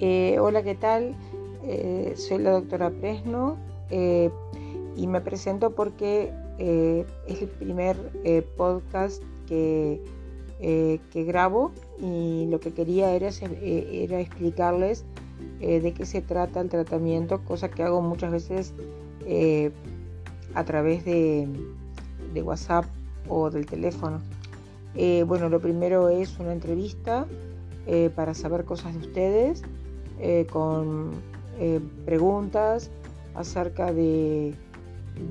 Eh, hola, ¿qué tal? Eh, soy la doctora Presno eh, y me presento porque es el primer podcast que, grabo y lo que quería era, explicarles de qué se trata el tratamiento, cosa que hago muchas veces a través de, WhatsApp o del teléfono. bueno, lo primero es una entrevista para saber cosas de ustedes eh, con eh, preguntas acerca de,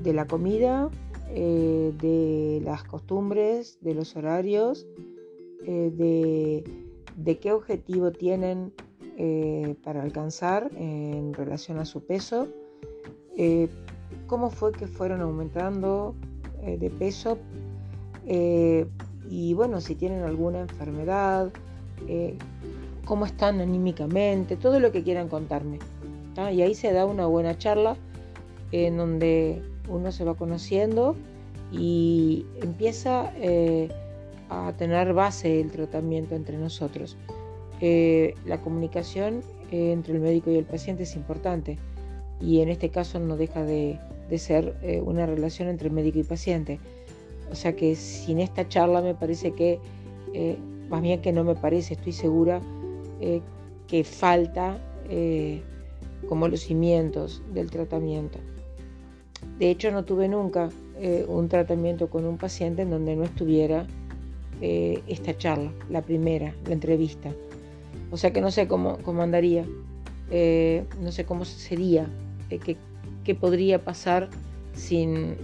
la comida, eh, de las costumbres, de los horarios, de, qué objetivo tienen para alcanzar en relación a su peso, cómo fue que fueron aumentando de peso y bueno, si tienen alguna enfermedad, cómo están anímicamente, todo lo que quieran contarme. Y ahí se da una buena charla en donde uno se va conociendo y empieza eh, a tener base el tratamiento entre nosotros. Eh, la comunicación eh, entre el médico y el paciente es importante y en este caso no deja de, de ser una relación entre médico y paciente. O sea que sin esta charla me parece que, más bien que no me parece, estoy segura eh, que falta eh, como los cimientos del tratamiento. De hecho, no tuve nunca eh, un tratamiento con un paciente en donde no estuviera esta charla, la primera, la entrevista. O sea que no sé cómo, cómo andaría, no sé cómo sería, qué, qué, podría pasar sin,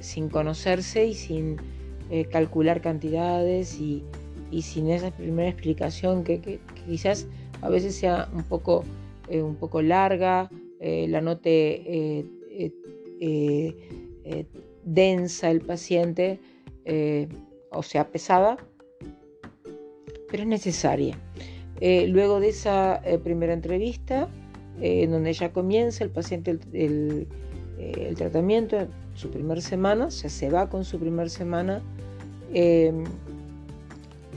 sin conocerse y sin calcular cantidades y, y sin esa primera explicación que, quizás a veces sea un poco, eh, un poco larga, eh, la note eh, densa el paciente, o sea, pesada, pero es necesaria. luego de esa primera entrevista, en donde ya comienza el paciente el, el, tratamiento, su primera semana, o sea, se va con su primera semana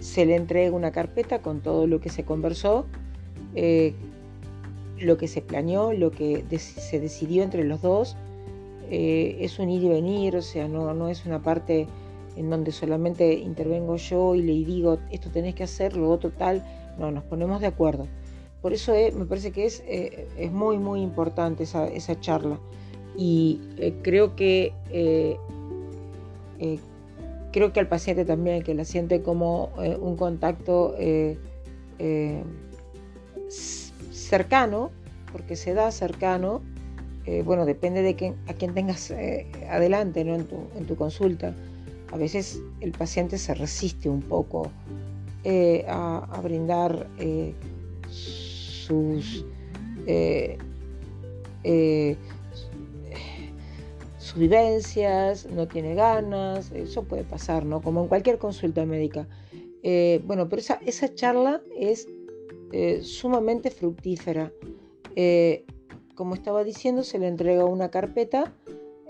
se le entrega una carpeta con todo lo que se conversó, eh, lo que se planeó, lo que se decidió entre los dos. Eh, es un ir y venir, o sea, no, no es una parte en donde solamente intervengo yo y le digo esto tenés que hacer, lo otro tal. No, nos ponemos de acuerdo. Por eso eh, me parece que es, es muy, muy importante esa, esa charla. Y creo que creo que al paciente también, que la siente como eh, un contacto eh, eh, cercano, porque se da cercano, bueno, depende de a quién tengas adelante en, tu, consulta. A veces el paciente se resiste un poco a, brindar sus vivencias, no tiene ganas, eso puede pasar, ¿no? Como en cualquier consulta médica. Eh, bueno, pero esa, esa charla es eh, sumamente fructífera. Eh, como estaba diciendo, se le entrega una carpeta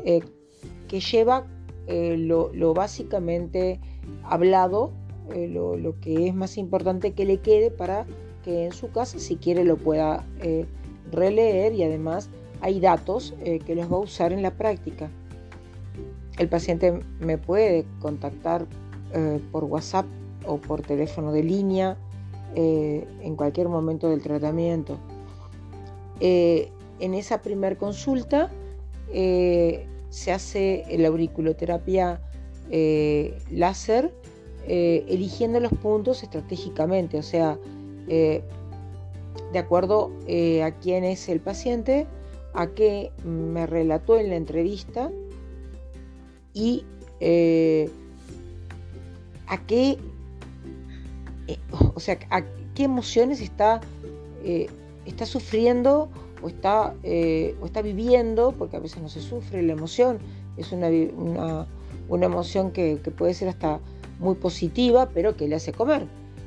que lleva lo, básicamente hablado, lo, lo, que es más importante que le quede para que en su casa, si quiere, lo pueda releer y además hay datos eh, que los va a usar en la práctica. El paciente me puede contactar eh, por WhatsApp o por teléfono de línea eh, en cualquier momento del tratamiento. en esa primera consulta se hace la auriculoterapia láser eligiendo los puntos estratégicamente, o sea, de acuerdo a quién es el paciente, a qué me relató en la entrevista y eh, a qué, eh, o sea, a qué emociones está, eh, está sufriendo o está, o está viviendo, porque a veces no se sufre la emoción, es una, emoción que, que, puede ser hasta muy positiva, pero que le hace comer.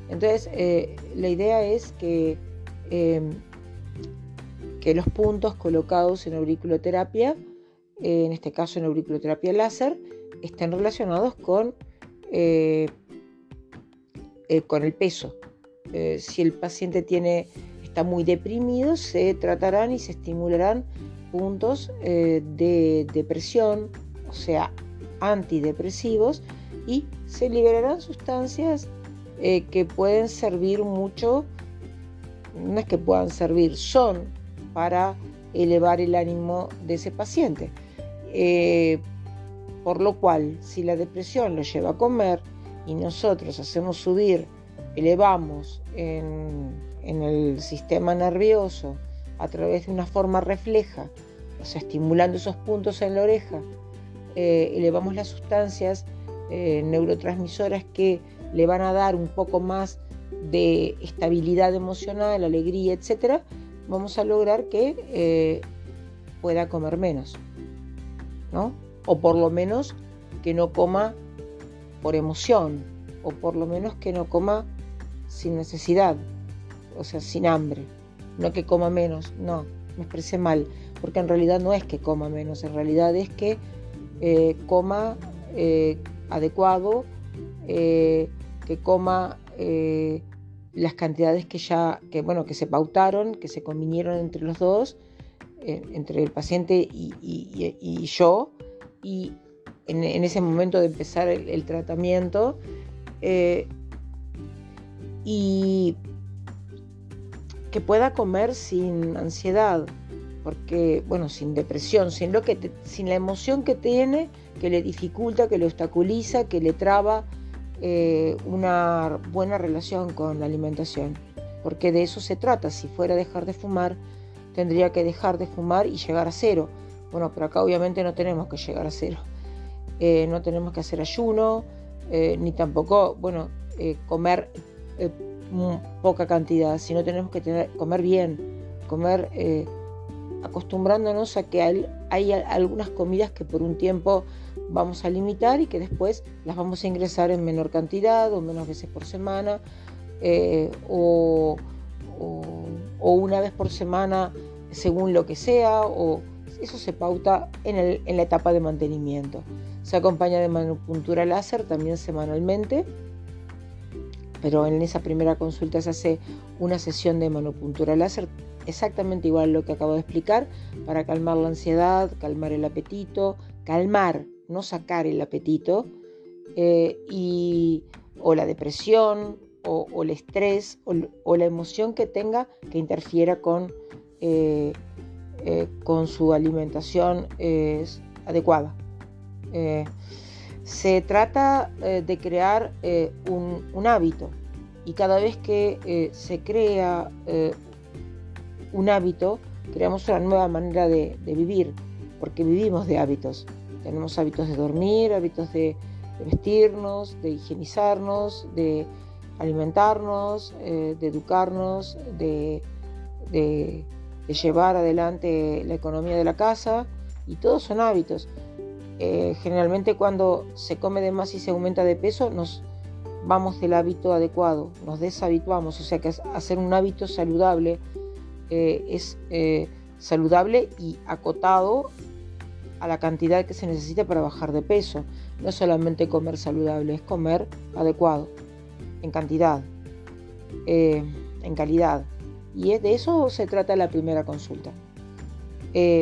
Entonces, la idea es que que los puntos colocados en auriculoterapia, en este caso en auriculoterapia láser, estén relacionados con, eh, eh, con el peso. Eh, si el paciente tiene, está muy deprimido, se tratarán y se estimularán puntos eh, de depresión, o sea, antidepresivos, y se liberarán sustancias eh, que pueden servir mucho, no es que puedan servir, son para elevar el ánimo de ese paciente. Eh, por lo cual, si la depresión lo lleva a comer y nosotros hacemos subir, elevamos en, el sistema nervioso a través de una forma refleja, o sea, estimulando esos puntos en la oreja, eh, elevamos las sustancias eh, neurotransmisoras que le van a dar un poco más de estabilidad emocional, alegría, etc., vamos a lograr que eh, pueda comer menos, ¿no? O por lo menos que no coma por emoción, o por lo menos que no coma sin necesidad, o sea, sin hambre, no que coma menos, no, me expresé mal, porque en realidad no es que coma menos, en realidad es que eh, coma adecuado, eh, que coma las cantidades que ya, que, bueno, que se pautaron, que se convinieron entre los dos, eh, entre el paciente y, yo, y en, ese momento de empezar el, tratamiento, y que pueda comer sin ansiedad, porque, bueno, sin depresión, sin, lo que sin la emoción que tiene que le dificulta, que le obstaculiza, que le traba eh, una buena relación con la alimentación. Porque de eso se trata. Si fuera dejar de fumar, tendría que dejar de fumar y llegar a cero. Bueno, pero acá obviamente no tenemos que llegar a cero. Eh, no tenemos que hacer ayuno, eh, ni tampoco, bueno, comer poca cantidad, sino tenemos que tener, comer bien, comer acostumbrándonos a que hay, algunas comidas que por un tiempo vamos a limitar y que después las vamos a ingresar en menor cantidad o menos veces por semana eh, o, una vez por semana según lo que sea o eso se pauta en, en la etapa de mantenimiento. Se acompaña de manopuntura láser también semanalmente pero en esa primera consulta se hace una sesión de manopuntura láser exactamente igual a lo que acabo de explicar para calmar la ansiedad, calmar el apetito, calmar, no sacar el apetito, eh, y, o la depresión, o, el estrés, o, la emoción que tenga que interfiera con, eh, eh, con su alimentación adecuada. Se trata eh, de crear eh, un, hábito y cada vez que eh, se crea un hábito, creamos una nueva manera de, vivir, porque vivimos de hábitos. Tenemos hábitos de dormir, hábitos de, vestirnos, de higienizarnos, de alimentarnos, de educarnos, de, llevar adelante la economía de la casa, y todos son hábitos. Eh, generalmente cuando se come de más y se aumenta de peso, nos vamos del hábito adecuado, nos deshabituamos, o sea que hacer un hábito saludable eh, es eh, saludable y acotado a la cantidad que se necesita para bajar de peso. No solamente comer saludable, es comer adecuado, en cantidad, en calidad. Y de eso se trata la primera consulta.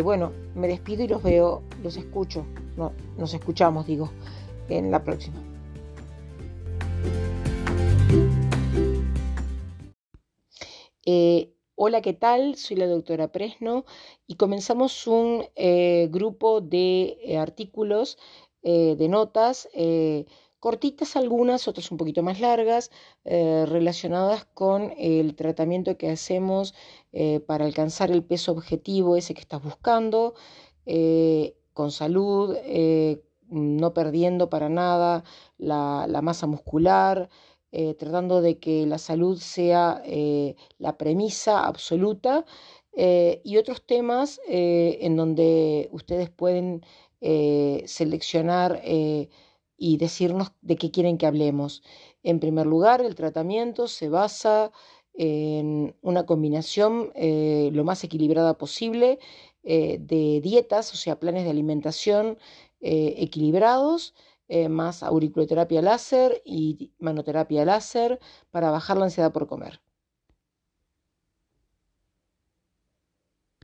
bueno, me despido y los veo, los escucho no, nos escuchamos, digo, en la próxima. Eh, hola, ¿qué tal? Soy la doctora Presno y comenzamos un eh, grupo de eh, artículos, de notas, cortitas algunas, otras un poquito más largas, relacionadas con el tratamiento que hacemos para alcanzar el peso objetivo ese que estás buscando con salud, eh, no perdiendo para nada la, masa muscular, eh, tratando de que la salud sea eh, la premisa absoluta y otros temas en donde ustedes pueden seleccionar y decirnos de qué quieren que hablemos. En primer lugar, el tratamiento se basa en una combinación lo más equilibrada posible eh, de dietas, o sea, planes de alimentación eh, equilibrados, eh, más auriculoterapia láser y manoterapia láser para bajar la ansiedad por comer.